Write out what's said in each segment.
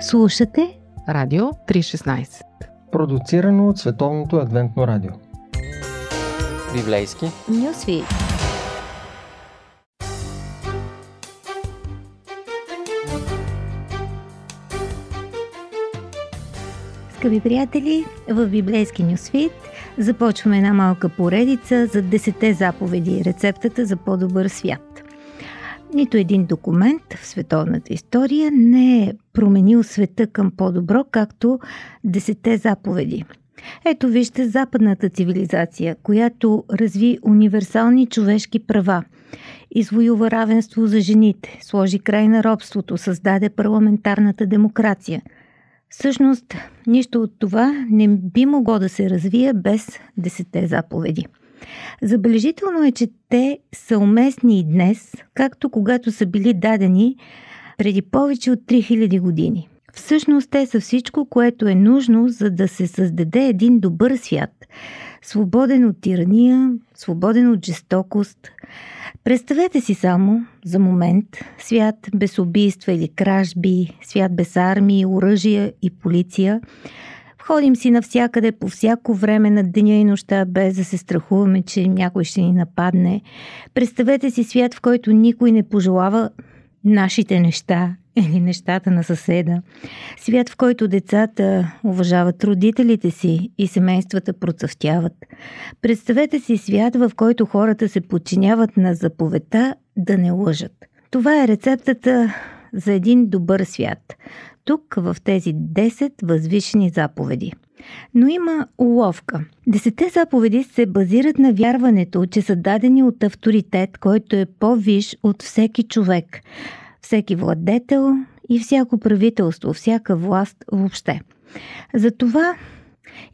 Слушате Радио 316 Продуцирано от Световното адвентно радио. Библейски. Нюсви Скъпи приятели, в Библейски Нюсвит започваме една малка поредица за 10 заповеди, рецептата за по-добър свят. Нито един документ в световната история не е променил света към по-добро, както 10 заповеди. Ето вижте западната цивилизация, която разви универсални човешки права, извоюва равенство за жените, сложи край на робството, създаде парламентарната демокрация – Всъщност, нищо от това не би могло да се развие без десете заповеди. Забележително е, че те са уместни и днес, както когато са били дадени преди повече от 3000 години. Всъщност те са всичко, което е нужно, за да се създаде един добър свят, свободен от тирания, свободен от жестокост, Представете си само за момент свят без убийства или кражби, свят без армии, оръжия и полиция. Входим си навсякъде по всяко време на деня и нощта, без да се страхуваме, че някой ще ни нападне. Представете си свят, в който никой не пожелава нашите неща или нещата на съседа. Свят, в който децата уважават родителите си и семействата процъфтяват. Представете си свят, в който хората се подчиняват на заповедта да не лъжат. Това е рецептата за един добър свят. Тук в тези 10 възвишени заповеди. Но има уловка. Десете заповеди се базират на вярването, че са дадени от авторитет, който е по-виш от всеки човек всеки владетел и всяко правителство, всяка власт въобще. Затова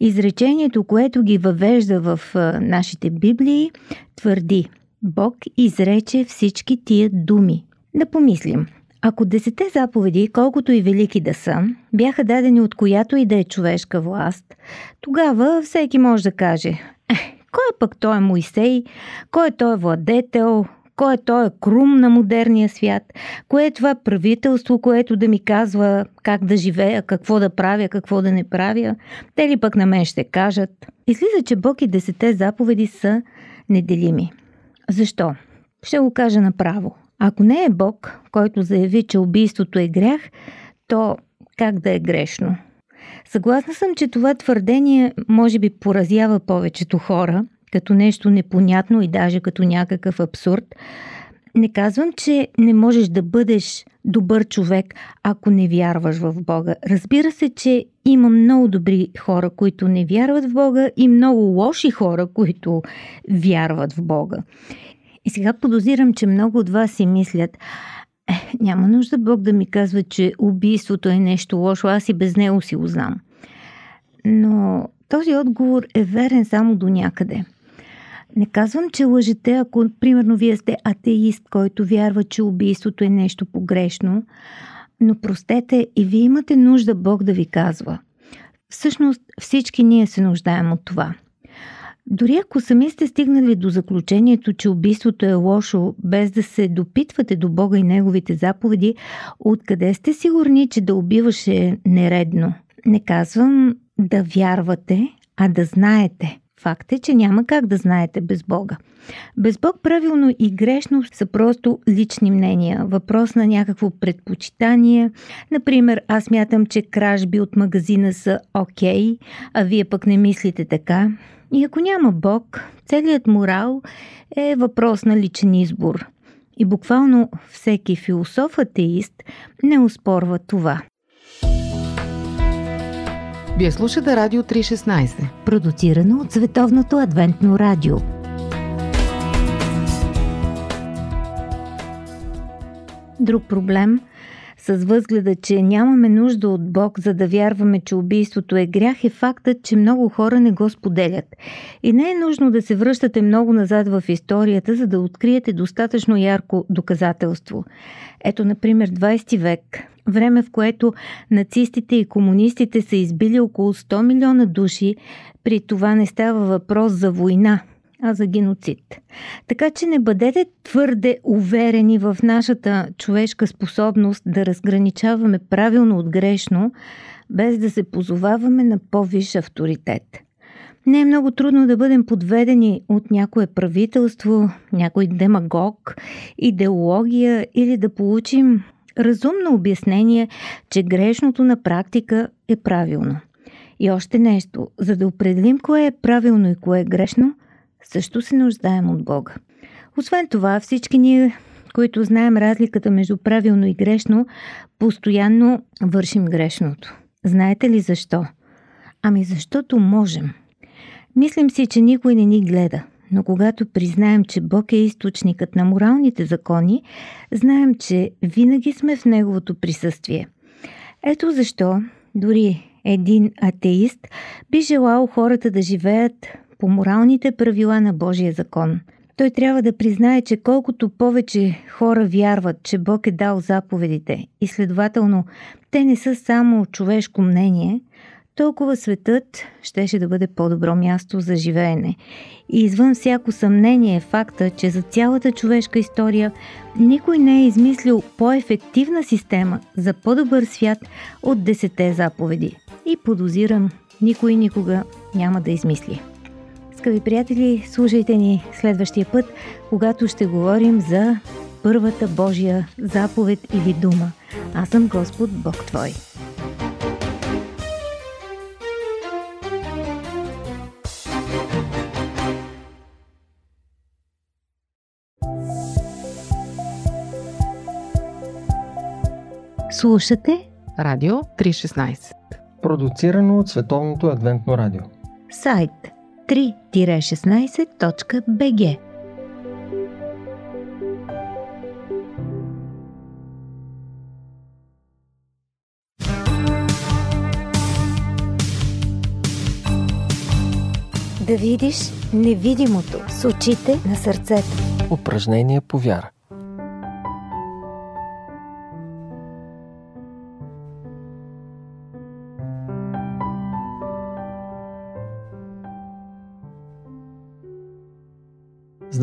изречението, което ги въвежда в нашите Библии, твърди Бог изрече всички тия думи. Да помислим. Ако десете заповеди, колкото и велики да са, бяха дадени от която и да е човешка власт, тогава всеки може да каже е, кой е пък той е Моисей, кой е той е владетел, кой е този крум на модерния свят, кое е това правителство, което да ми казва как да живея, какво да правя, какво да не правя. Те ли пък на мен ще кажат. Излиза, че Бог и десете заповеди са неделими. Защо? Ще го кажа направо. Ако не е Бог, който заяви, че убийството е грях, то как да е грешно? Съгласна съм, че това твърдение може би поразява повечето хора, като нещо непонятно и даже като някакъв абсурд. Не казвам, че не можеш да бъдеш добър човек, ако не вярваш в Бога. Разбира се, че има много добри хора, които не вярват в Бога и много лоши хора, които вярват в Бога. И сега подозирам, че много от вас си мислят, е, няма нужда Бог да ми казва, че убийството е нещо лошо, аз и без него си го знам. Но този отговор е верен само до някъде – не казвам, че лъжете, ако, примерно, вие сте атеист, който вярва, че убийството е нещо погрешно, но простете и вие имате нужда Бог да ви казва. Всъщност всички ние се нуждаем от това. Дори ако сами сте стигнали до заключението, че убийството е лошо, без да се допитвате до Бога и Неговите заповеди, откъде сте сигурни, че да убиваш е нередно? Не казвам да вярвате, а да знаете – Факт е, че няма как да знаете без Бога. Без Бог правилно и грешно са просто лични мнения, въпрос на някакво предпочитание. Например, аз мятам, че кражби от магазина са окей, okay, а вие пък не мислите така. И ако няма Бог, целият морал е въпрос на личен избор. И буквално всеки философ-атеист не успорва това. Вие слушате Радио 316, продуцирано от Световното адвентно радио. Друг проблем с възгледа, че нямаме нужда от Бог, за да вярваме, че убийството е грях, е фактът, че много хора не го споделят. И не е нужно да се връщате много назад в историята, за да откриете достатъчно ярко доказателство. Ето, например, 20 век време в което нацистите и комунистите са избили около 100 милиона души, при това не става въпрос за война, а за геноцид. Така че не бъдете твърде уверени в нашата човешка способност да разграничаваме правилно от грешно, без да се позоваваме на по-висш авторитет. Не е много трудно да бъдем подведени от някое правителство, някой демагог, идеология или да получим разумно обяснение, че грешното на практика е правилно. И още нещо, за да определим кое е правилно и кое е грешно, също се нуждаем от Бога. Освен това, всички ние, които знаем разликата между правилно и грешно, постоянно вършим грешното. Знаете ли защо? Ами защото можем. Мислим си, че никой не ни гледа, но когато признаем, че Бог е източникът на моралните закони, знаем, че винаги сме в Неговото присъствие. Ето защо дори един атеист би желал хората да живеят по моралните правила на Божия закон. Той трябва да признае, че колкото повече хора вярват, че Бог е дал заповедите и следователно те не са само човешко мнение, толкова светът щеше да бъде по-добро място за живеене. И извън всяко съмнение е факта, че за цялата човешка история никой не е измислил по-ефективна система за по-добър свят от десете заповеди. И подозирам, никой никога няма да измисли. Скъпи приятели, слушайте ни следващия път, когато ще говорим за първата Божия заповед или дума. Аз съм Господ Бог Твой. Слушате Радио 316 Продуцирано от Световното адвентно радио. сайт 3-16.bg Да видиш невидимото с очите на сърцето. Упражнение по вяра.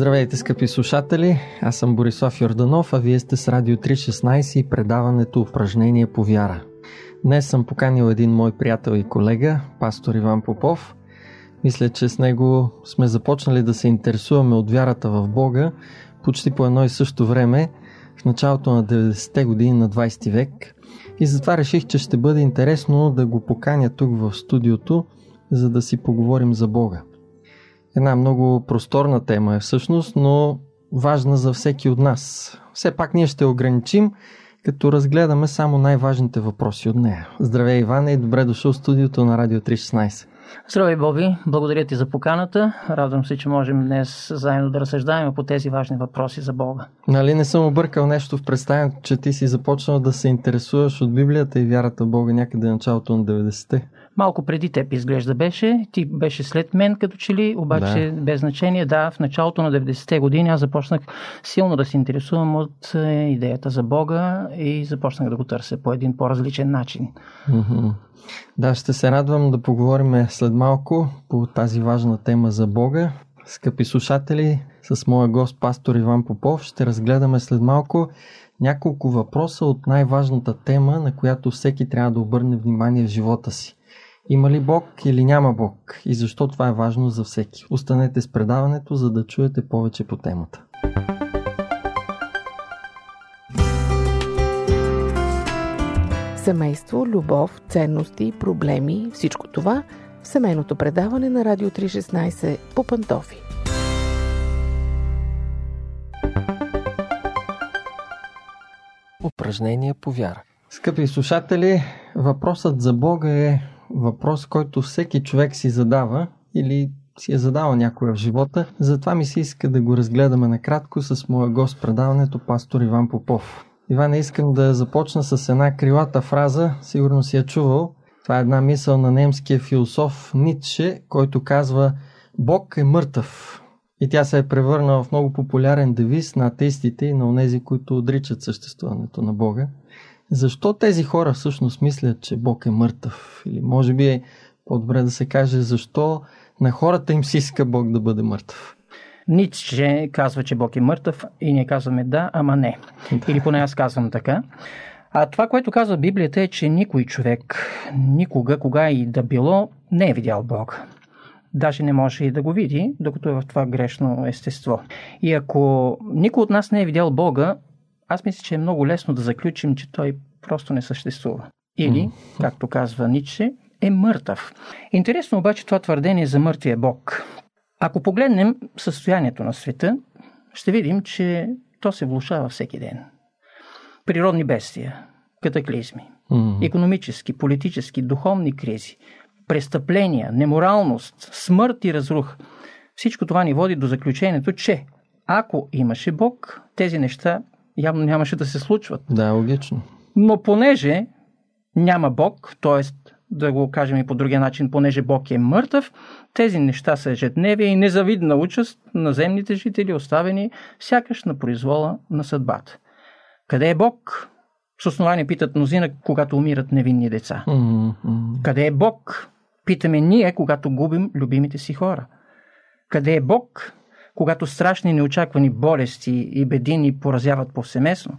Здравейте, скъпи слушатели! Аз съм Борислав Йорданов, а вие сте с Радио 316 и предаването Упражнение по вяра. Днес съм поканил един мой приятел и колега, пастор Иван Попов. Мисля, че с него сме започнали да се интересуваме от вярата в Бога почти по едно и също време, в началото на 90-те години на 20 век. И затова реших, че ще бъде интересно да го поканя тук в студиото, за да си поговорим за Бога. Една много просторна тема е всъщност, но важна за всеки от нас. Все пак ние ще ограничим, като разгледаме само най-важните въпроси от нея. Здравей, Иване, и добре дошъл в студиото на Радио 316. Здравей, Боби! Благодаря ти за поканата. Радвам се, че можем днес заедно да разсъждаем по тези важни въпроси за Бога. Нали не съм объркал нещо в представянето, че ти си започнал да се интересуваш от Библията и вярата в Бога някъде началото на 90-те? Малко преди теб изглежда беше, ти беше след мен като че ли, обаче да. без значение. Да, в началото на 90-те години аз започнах силно да се интересувам от е, идеята за Бога и започнах да го търся по един по-различен начин. Mm-hmm. Да, ще се радвам да поговорим след малко по тази важна тема за Бога. Скъпи слушатели, с моя гост пастор Иван Попов ще разгледаме след малко няколко въпроса от най-важната тема, на която всеки трябва да обърне внимание в живота си. Има ли Бог или няма Бог? И защо това е важно за всеки? Останете с предаването, за да чуете повече по темата. Семейство, любов, ценности, проблеми, всичко това в семейното предаване на Радио 316 по Пантофи. Упражнение по вяра. Скъпи слушатели, въпросът за Бога е въпрос, който всеки човек си задава или си е задавал някоя в живота. Затова ми се иска да го разгледаме накратко с моя гост предаването, пастор Иван Попов. Иван, искам да започна с една крилата фраза, сигурно си я чувал. Това е една мисъл на немския философ Ницше, който казва Бог е мъртъв. И тя се е превърнала в много популярен девиз на атеистите и на онези, които отричат съществуването на Бога. Защо тези хора всъщност мислят, че Бог е мъртъв? Или може би е по-добре да се каже, защо на хората им си иска Бог да бъде мъртъв? Ницше казва, че Бог е мъртъв и ние казваме да, ама не. Или поне аз казвам така. А това, което казва Библията е, че никой човек никога, кога и да било, не е видял Бог. Даже не може и да го види, докато е в това грешно естество. И ако никой от нас не е видял Бога, аз мисля, че е много лесно да заключим, че той просто не съществува. Или, както казва Ницше, е мъртъв. Интересно обаче това твърдение за мъртвия Бог. Ако погледнем състоянието на света, ще видим, че то се влушава всеки ден. Природни бедствия, катаклизми, mm-hmm. економически, политически, духовни кризи, престъпления, неморалност, смърт и разрух. Всичко това ни води до заключението, че ако имаше Бог, тези неща явно нямаше да се случват. Да, логично. Но понеже няма Бог, т.е. да го кажем и по другия начин, понеже Бог е мъртъв, тези неща са ежедневие и незавидна участ на земните жители, оставени сякаш на произвола на съдбата. Къде е Бог? С основание питат мнозина, когато умират невинни деца. Mm-hmm. Къде е Бог? Питаме ние, когато губим любимите си хора. Къде е Бог? Когато страшни неочаквани болести и беди ни поразяват повсеместно.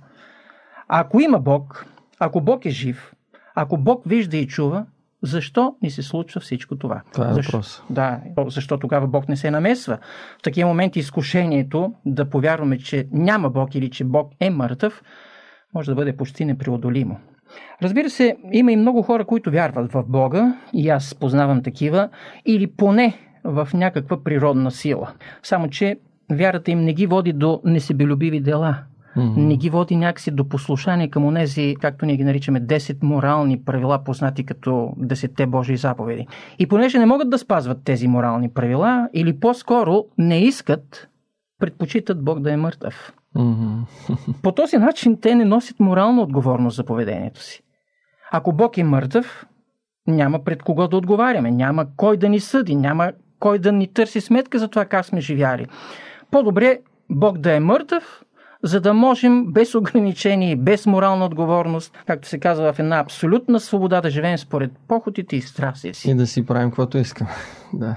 А ако има Бог, ако Бог е жив, ако Бог вижда и чува, защо ни се случва всичко това? Това е защо? въпрос. Да, защо тогава Бог не се намесва? В такива моменти изкушението да повярваме, че няма Бог или че Бог е мъртъв, може да бъде почти непреодолимо. Разбира се, има и много хора, които вярват в Бога, и аз познавам такива, или поне в някаква природна сила. Само, че вярата им не ги води до несебелюбиви дела. Mm-hmm. Не ги води някакси до послушание към онези, както ние ги наричаме, 10 морални правила, познати като 10 Божии заповеди. И понеже не могат да спазват тези морални правила, или по-скоро не искат, предпочитат Бог да е мъртъв. Mm-hmm. По този начин те не носят морална отговорност за поведението си. Ако Бог е мъртъв, няма пред кого да отговаряме, няма кой да ни съди, няма кой да ни търси сметка за това как сме живяли. По-добре Бог да е мъртъв, за да можем без ограничения и без морална отговорност, както се казва в една абсолютна свобода да живеем според похотите и страстите си. И да си правим каквото искаме. Да.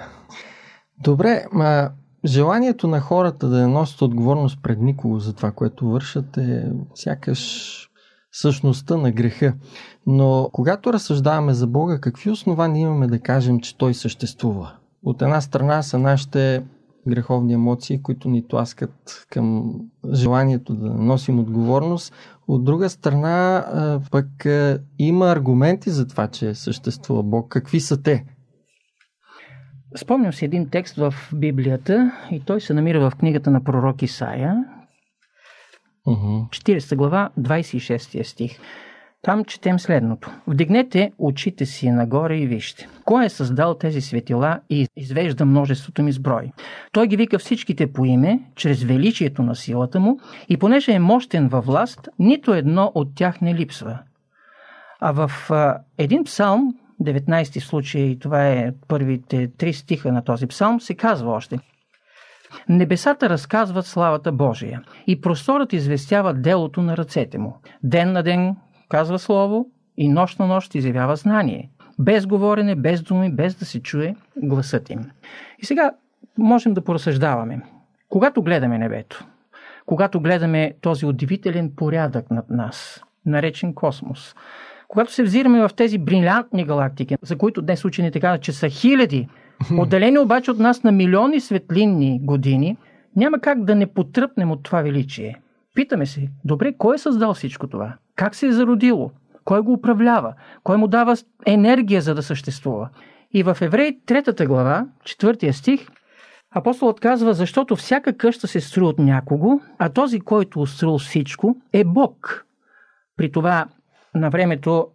Добре, ма желанието на хората да не носят отговорност пред никого за това, което вършат е сякаш същността на греха. Но когато разсъждаваме за Бога, какви основания имаме да кажем, че Той съществува? От една страна са нашите греховни емоции, които ни тласкат към желанието да носим отговорност. От друга страна, пък има аргументи за това, че съществува Бог. Какви са те? Спомням си един текст в Библията и той се намира в книгата на пророк Исаия, uh-huh. 40 глава, 26 стих. Там четем следното. Вдигнете очите си нагоре и вижте. Кой е създал тези светила и извежда множеството ми сброй? Той ги вика всичките по име, чрез величието на силата му и понеже е мощен във власт, нито едно от тях не липсва. А в а, един псалм, 19 случай, това е първите три стиха на този псалм, се казва още Небесата разказват славата Божия и просторът известява делото на ръцете му. Ден на ден казва слово и нощ на нощ изявява знание. Без говорене, без думи, без да се чуе гласът им. И сега можем да поразсъждаваме. Когато гледаме небето, когато гледаме този удивителен порядък над нас, наречен космос, когато се взираме в тези брилянтни галактики, за които днес учените казват, че са хиляди, отделени обаче от нас на милиони светлинни години, няма как да не потръпнем от това величие. Питаме се, добре, кой е създал всичко това? Как се е зародило? Кой го управлява? Кой му дава енергия за да съществува? И в Еврей, третата глава, четвъртия стих, апостолът казва, защото всяка къща се строи от някого, а този, който устроил всичко, е Бог. При това на времето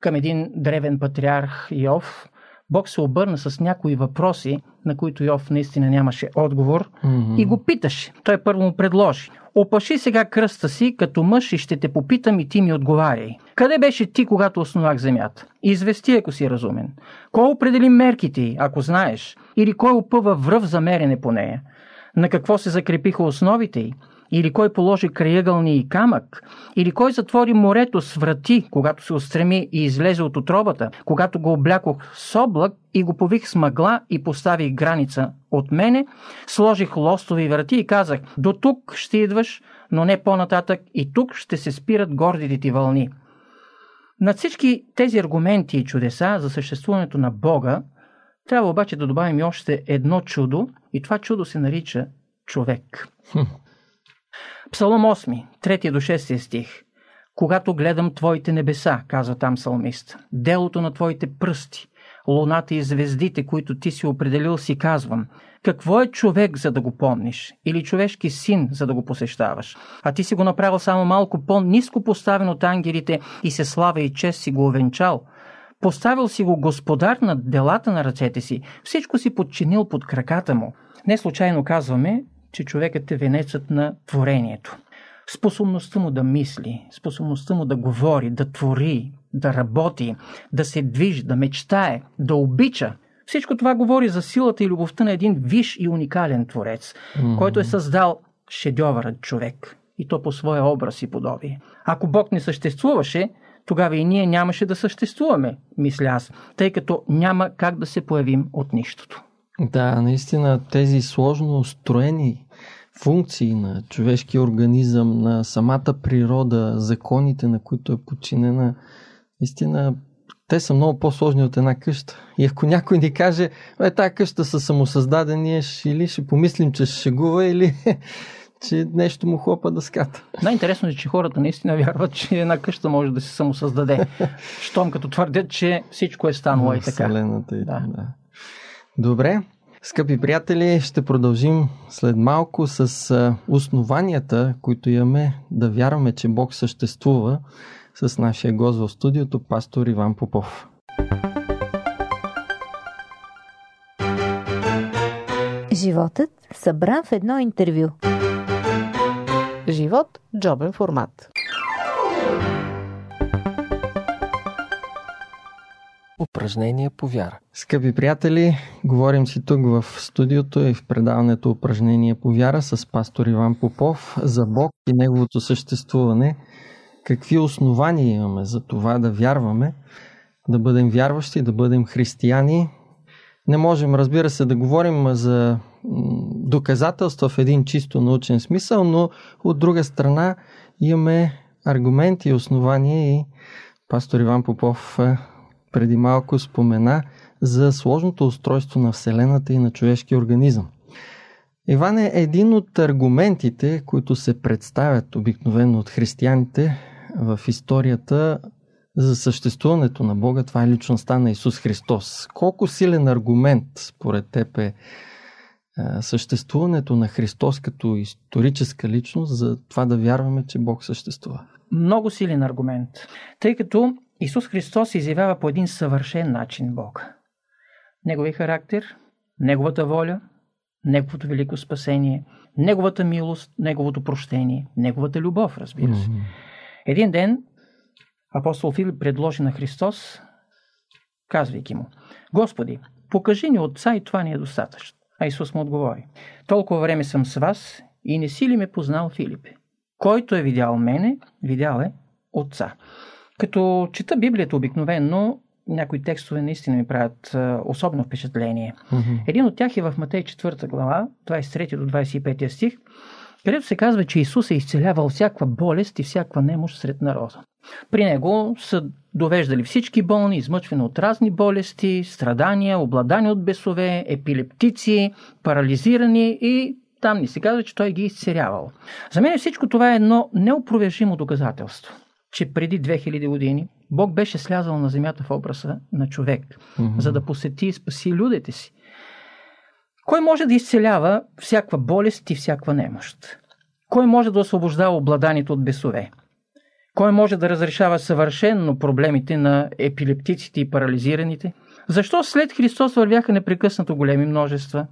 към един древен патриарх Йов, Бог се обърна с някои въпроси, на които Йов наистина нямаше отговор Mm-hmm. и го питаше. Той първо му предложи. Опаши сега кръста си като мъж и ще те попитам и ти ми отговаряй. Къде беше ти, когато основах земята? Извести, ако си разумен. Кой определи мерките й, ако знаеш? Или кой опъва връв за мерене по нея? На какво се закрепиха основите й? Или кой положи краягълни и камък, или кой затвори морето с врати, когато се устреми и излезе от отробата, когато го облякох с облак и го пових с мъгла и поставих граница от мене, сложих лостови врати и казах, до тук ще идваш, но не по-нататък и тук ще се спират гордите ти вълни. На всички тези аргументи и чудеса за съществуването на Бога, трябва обаче да добавим и още едно чудо, и това чудо се нарича човек. Псалом 8, 3 до 6 стих. Когато гледам Твоите небеса, казва там псалмист, делото на Твоите пръсти, луната и звездите, които Ти си определил, си казвам, какво е човек, за да го помниш? Или човешки син, за да го посещаваш? А ти си го направил само малко по-низко поставен от ангелите и се слава и чест си го овенчал. Поставил си го господар на делата на ръцете си. Всичко си подчинил под краката му. Не случайно казваме, че човекът е венецът на творението. Способността му да мисли, способността му да говори, да твори, да работи, да се движи, да мечтае, да обича. Всичко това говори за силата и любовта на един виш и уникален творец, mm-hmm. който е създал шедьовърът човек и то по своя образ и подобие. Ако Бог не съществуваше, тогава и ние нямаше да съществуваме, мисля аз, тъй като няма как да се появим от нищото. Да, наистина тези сложно устроени функции на човешкия организъм, на самата природа, законите, на които е подчинена, наистина те са много по-сложни от една къща. И ако някой ни каже, е, тази къща са самосъздадени, или ще помислим, че ще шегува, или че нещо му хлопа дъската. Най-интересно е, че хората наистина вярват, че една къща може да се самосъздаде. Щом като твърдят, че всичко е станало и така. Вселената и да. да. Добре, скъпи приятели, ще продължим след малко с основанията, които имаме да вярваме, че Бог съществува с нашия гост в студиото, пастор Иван Попов. Животът събран в едно интервю. Живот – джобен формат. Упражнение по вяра. Скъпи приятели, говорим си тук в студиото и в предаването Упражнение по вяра с пастор Иван Попов за Бог и Неговото съществуване. Какви основания имаме за това да вярваме, да бъдем вярващи, да бъдем християни. Не можем, разбира се, да говорим за доказателства в един чисто научен смисъл, но от друга страна имаме аргументи основания и пастор Иван Попов преди малко спомена за сложното устройство на Вселената и на човешкия организъм. Иван е един от аргументите, които се представят обикновено от християните в историята за съществуването на Бога. Това е личността на Исус Христос. Колко силен аргумент според теб е съществуването на Христос като историческа личност за това да вярваме, че Бог съществува? Много силен аргумент, тъй като Исус Христос изявява по един съвършен начин Бог. Неговия характер, Неговата воля, Неговото велико спасение, Неговата милост, Неговото прощение, Неговата любов, разбира се. Mm-hmm. Един ден апостол Филип предложи на Христос, казвайки му, Господи, покажи ни Отца и това ни е достатъчно. А Исус му отговори, толкова време съм с вас и не си ли ме познал Филипе? Който е видял мене, видял е Отца. Като чета Библията обикновенно, някои текстове наистина ми правят а, особено впечатление. Mm-hmm. Един от тях е в Матей 4 глава, 23 до 25 стих, където се казва, че Исус е изцелявал всякаква болест и всякаква немощ сред народа. При него са довеждали всички болни, измъчвани от разни болести, страдания, обладани от бесове, епилептици, парализирани и там ни се казва, че той ги е изцерявал. За мен всичко това е едно неопровержимо доказателство – че преди 2000 години Бог беше слязал на земята в образа на човек, mm-hmm. за да посети и спаси людите си. Кой може да изцелява всякаква болест и всякаква немощ? Кой може да освобождава обладанието от бесове? Кой може да разрешава съвършенно проблемите на епилептиците и парализираните? Защо след Христос вървяха непрекъснато големи множества?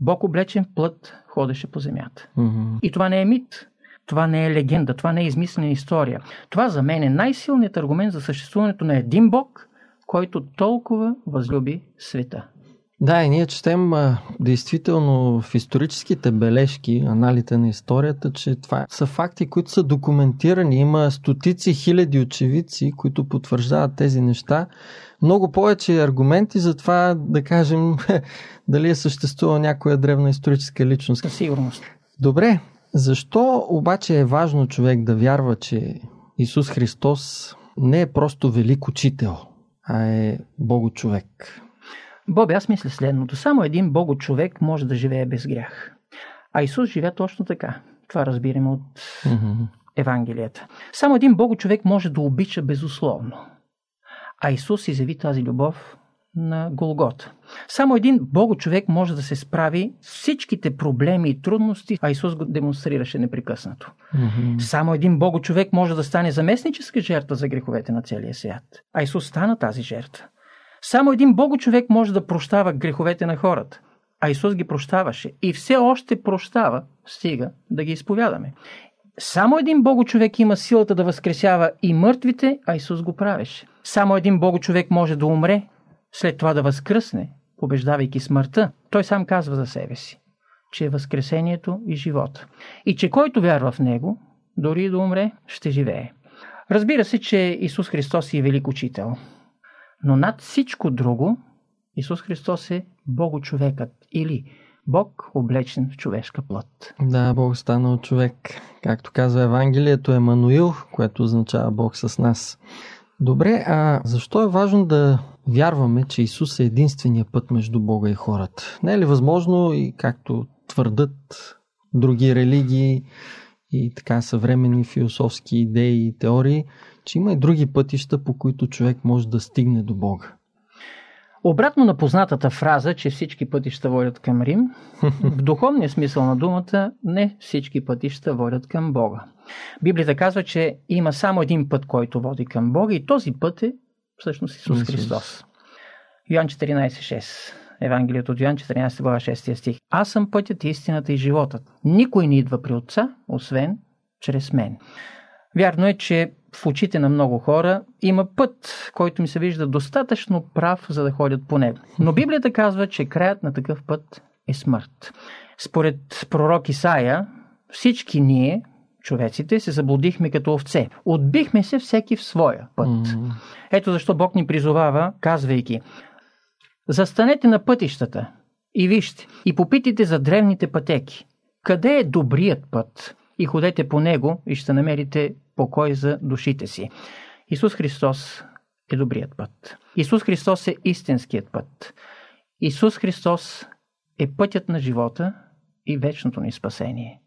Бог облечен плът ходеше по земята. Mm-hmm. И това не е мит. Това не е легенда, това не е измислена история. Това за мен е най-силният аргумент за съществуването на един Бог, който толкова възлюби света. Да, и ние четем а, действително в историческите бележки, аналите на историята, че това са факти, които са документирани. Има стотици хиляди очевидци, които потвърждават тези неща. Много повече аргументи за това да кажем дали е съществува някоя древна историческа личност. Със сигурност. Добре, защо обаче е важно човек да вярва, че Исус Христос не е просто велик учител, а е Бого човек? Боби, аз мисля следното. Само един Бого човек може да живее без грях. А Исус живя точно така. Това разбираме от mm-hmm. Евангелията. Само един Бого човек може да обича безусловно. А Исус изяви тази любов на Голгота. Само един Бого човек може да се справи с всичките проблеми и трудности, а Исус го демонстрираше непрекъснато. Mm-hmm. Само един Бого човек може да стане заместническа жертва за греховете на целия свят. А Исус стана тази жертва. Само един Бого човек може да прощава греховете на хората. А Исус ги прощаваше и все още прощава, стига да ги изповядаме. Само един Бого човек има силата да възкресява и мъртвите, а Исус го правеше. Само един Бого човек може да умре, след това да възкръсне, побеждавайки смъртта. Той сам казва за себе си, че е възкресението и живота. И че който вярва в него, дори да умре, ще живее. Разбира се, че Исус Христос е велик учител. Но над всичко друго, Исус Христос е Бого-човекът или Бог облечен в човешка плът. Да, Бог станал човек. Както казва Евангелието, Емануил, което означава Бог с нас. Добре, а защо е важно да вярваме, че Исус е единствения път между Бога и хората? Не е ли възможно и както твърдат други религии и така съвременни философски идеи и теории, че има и други пътища, по които човек може да стигне до Бога? Обратно на познатата фраза, че всички пътища водят към Рим, в духовния смисъл на думата не всички пътища водят към Бога. Библията казва, че има само един път, който води към Бога и този път е всъщност Исус Христос. Йоан 14.6 Евангелието от Йоан 14 глава 6 стих. Аз съм пътят, истината и животът. Никой не идва при Отца, освен чрез мен. Вярно е, че в очите на много хора има път, който ми се вижда достатъчно прав, за да ходят по него. Но Библията казва, че краят на такъв път е смърт. Според пророк Исаия, всички ние, човеците, се заблудихме като овце. Отбихме се всеки в своя път. Mm-hmm. Ето защо Бог ни призовава, казвайки Застанете на пътищата и вижте, и попитайте за древните пътеки. Къде е добрият път? И ходете по него и ще намерите покой за душите си. Исус Христос е добрият път. Исус Христос е истинският път. Исус Христос е пътят на живота и вечното ни спасение.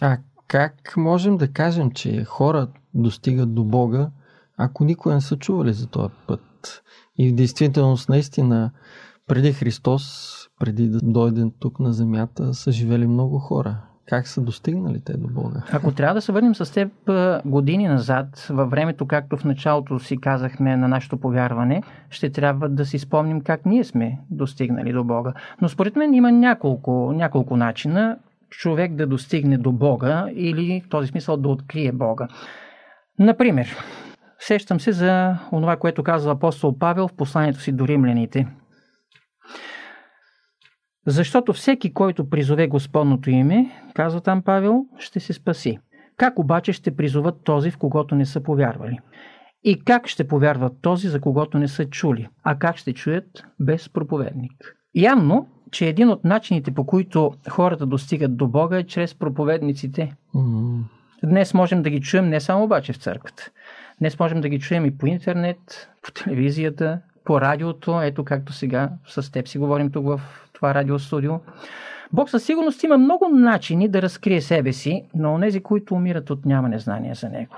А как можем да кажем, че хора достигат до Бога, ако никога не са чували за този път? И в действителност, наистина, преди Христос, преди да дойде тук на земята, са живели много хора. Как са достигнали те до Бога? Ако трябва да се върнем с теб години назад, във времето, както в началото си казахме на нашето повярване, ще трябва да си спомним как ние сме достигнали до Бога. Но според мен има няколко, няколко начина човек да достигне до Бога или в този смисъл да открие Бога. Например, сещам се за това, което казва апостол Павел в посланието си до римляните – защото всеки, който призове Господното име, казва там Павел, ще се спаси. Как обаче ще призоват този, в когото не са повярвали? И как ще повярват този, за когото не са чули? А как ще чуят без проповедник? Явно, че един от начините, по които хората достигат до Бога е чрез проповедниците. Mm-hmm. Днес можем да ги чуем не само обаче в църквата. Днес можем да ги чуем и по интернет, по телевизията, по радиото. Ето както сега с теб си говорим тук в това радиостудио. Бог със сигурност има много начини да разкрие себе си на онези, които умират от нямане знания за Него.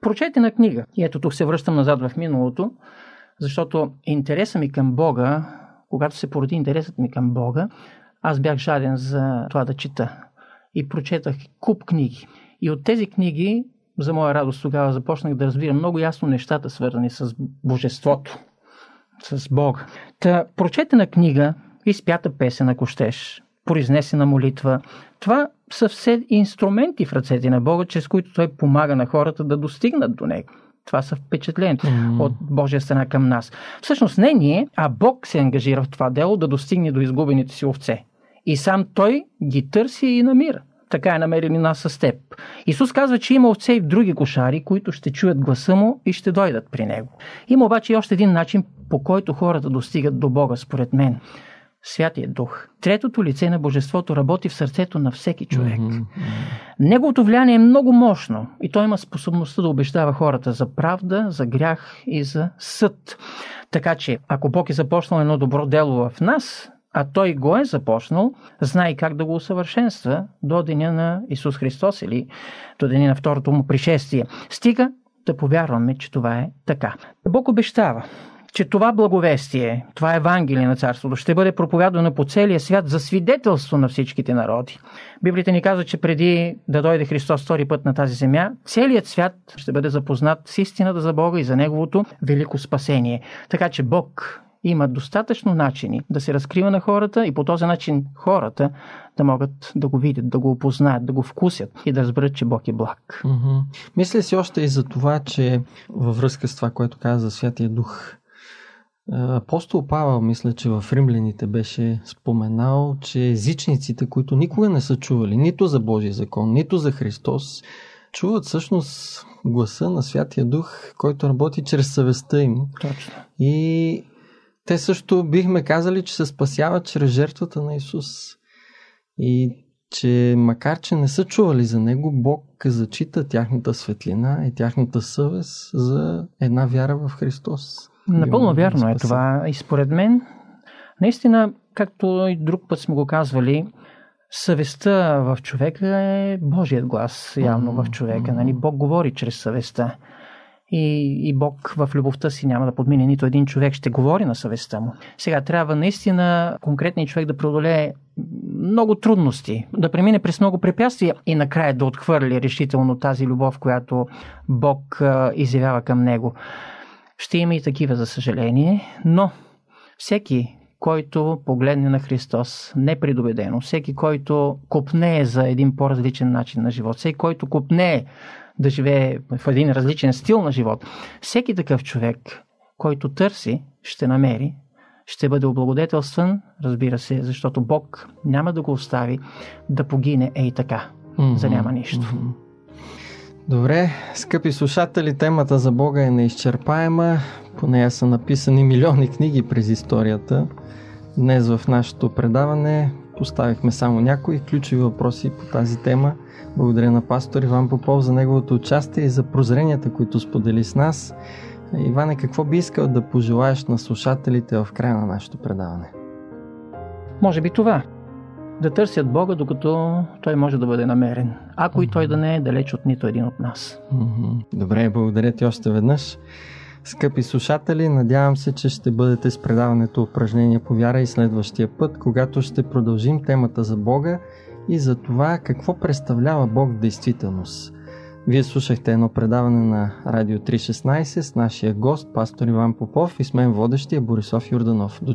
Прочете на книга. И ето тук се връщам назад в миналото, защото интересът ми към Бога, когато се породи интересът ми към Бога, аз бях жаден за това да чета. И прочетах куп книги. И от тези книги, за моя радост, тогава започнах да разбирам много ясно нещата, свързани с Божеството, с Бога. Та, прочетена книга изпята песен, ако щеш, произнесена молитва. Това са все инструменти в ръцете на Бога, чрез които Той помага на хората да достигнат до Него. Това са впечатлението mm-hmm. от Божия страна към нас. Всъщност не ние, а Бог се ангажира в това дело да достигне до изгубените си овце. И сам Той ги търси и намира. Така е намерили нас с теб. Исус казва, че има овце и в други кошари, които ще чуят гласа му и ще дойдат при него. Има обаче и още един начин, по който хората достигат до Бога, според мен. Святия Дух. Третото лице на Божеството работи в сърцето на всеки човек. Mm-hmm. Неговото влияние е много мощно и той има способността да обещава хората за правда, за грях и за съд. Така че, ако Бог е започнал едно добро дело в нас, а той го е започнал, знае как да го усъвършенства до деня на Исус Христос или до деня на второто му пришествие. Стига да повярваме, че това е така. Бог обещава че това благовестие, това Евангелие на Царството ще бъде проповядвано по целия свят за свидетелство на всичките народи. Библията ни казва, че преди да дойде Христос втори път на тази земя, целият свят ще бъде запознат с истината за Бога и за Неговото велико спасение. Така че Бог има достатъчно начини да се разкрива на хората и по този начин хората да могат да го видят, да го опознаят, да го вкусят и да разберат, че Бог е благ. Мисля си още и за това, че във връзка с това, което каза за Святия Дух, Апостол Павел, мисля, че в Римляните беше споменал, че езичниците, които никога не са чували нито за Божия закон, нито за Христос, чуват всъщност гласа на Святия Дух, който работи чрез съвестта им. Точно. И те също бихме казали, че се спасяват чрез жертвата на Исус. И че макар, че не са чували за Него, Бог зачита тяхната светлина и тяхната съвест за една вяра в Христос. Напълно вярно е това. И според мен, наистина, както и друг път сме го казвали, съвестта в човека е Божият глас, явно в човека. Нали? Бог говори чрез съвестта. И, и Бог в любовта си няма да подмине нито един човек, ще говори на съвестта му. Сега трябва наистина конкретният човек да преодолее много трудности, да премине през много препятствия и накрая да отхвърли решително тази любов, която Бог изявява към него. Ще има и такива, за съжаление, но всеки, който погледне на Христос непредобедено, всеки, който купнее за един по-различен начин на живот, всеки, който купнее да живее в един различен стил на живот, всеки такъв човек, който търси, ще намери, ще бъде облагодетелстван, разбира се, защото Бог няма да го остави да погине ей така, mm-hmm. за няма нищо. Mm-hmm. Добре, скъпи слушатели, темата за Бога е неизчерпаема. По нея са написани милиони книги през историята. Днес в нашето предаване поставихме само някои ключови въпроси по тази тема. Благодаря на пастор Иван Попов за неговото участие и за прозренията, които сподели с нас. Иване, какво би искал да пожелаеш на слушателите в края на нашето предаване? Може би това да търсят Бога, докато Той може да бъде намерен. Ако и Той да не е далеч от нито един от нас. Добре, благодаря ти още веднъж. Скъпи слушатели, надявам се, че ще бъдете с предаването упражнения по вяра и следващия път, когато ще продължим темата за Бога и за това какво представлява Бог в действителност. Вие слушахте едно предаване на Радио 316 с нашия гост, пастор Иван Попов и с мен водещия Борисов Юрданов. До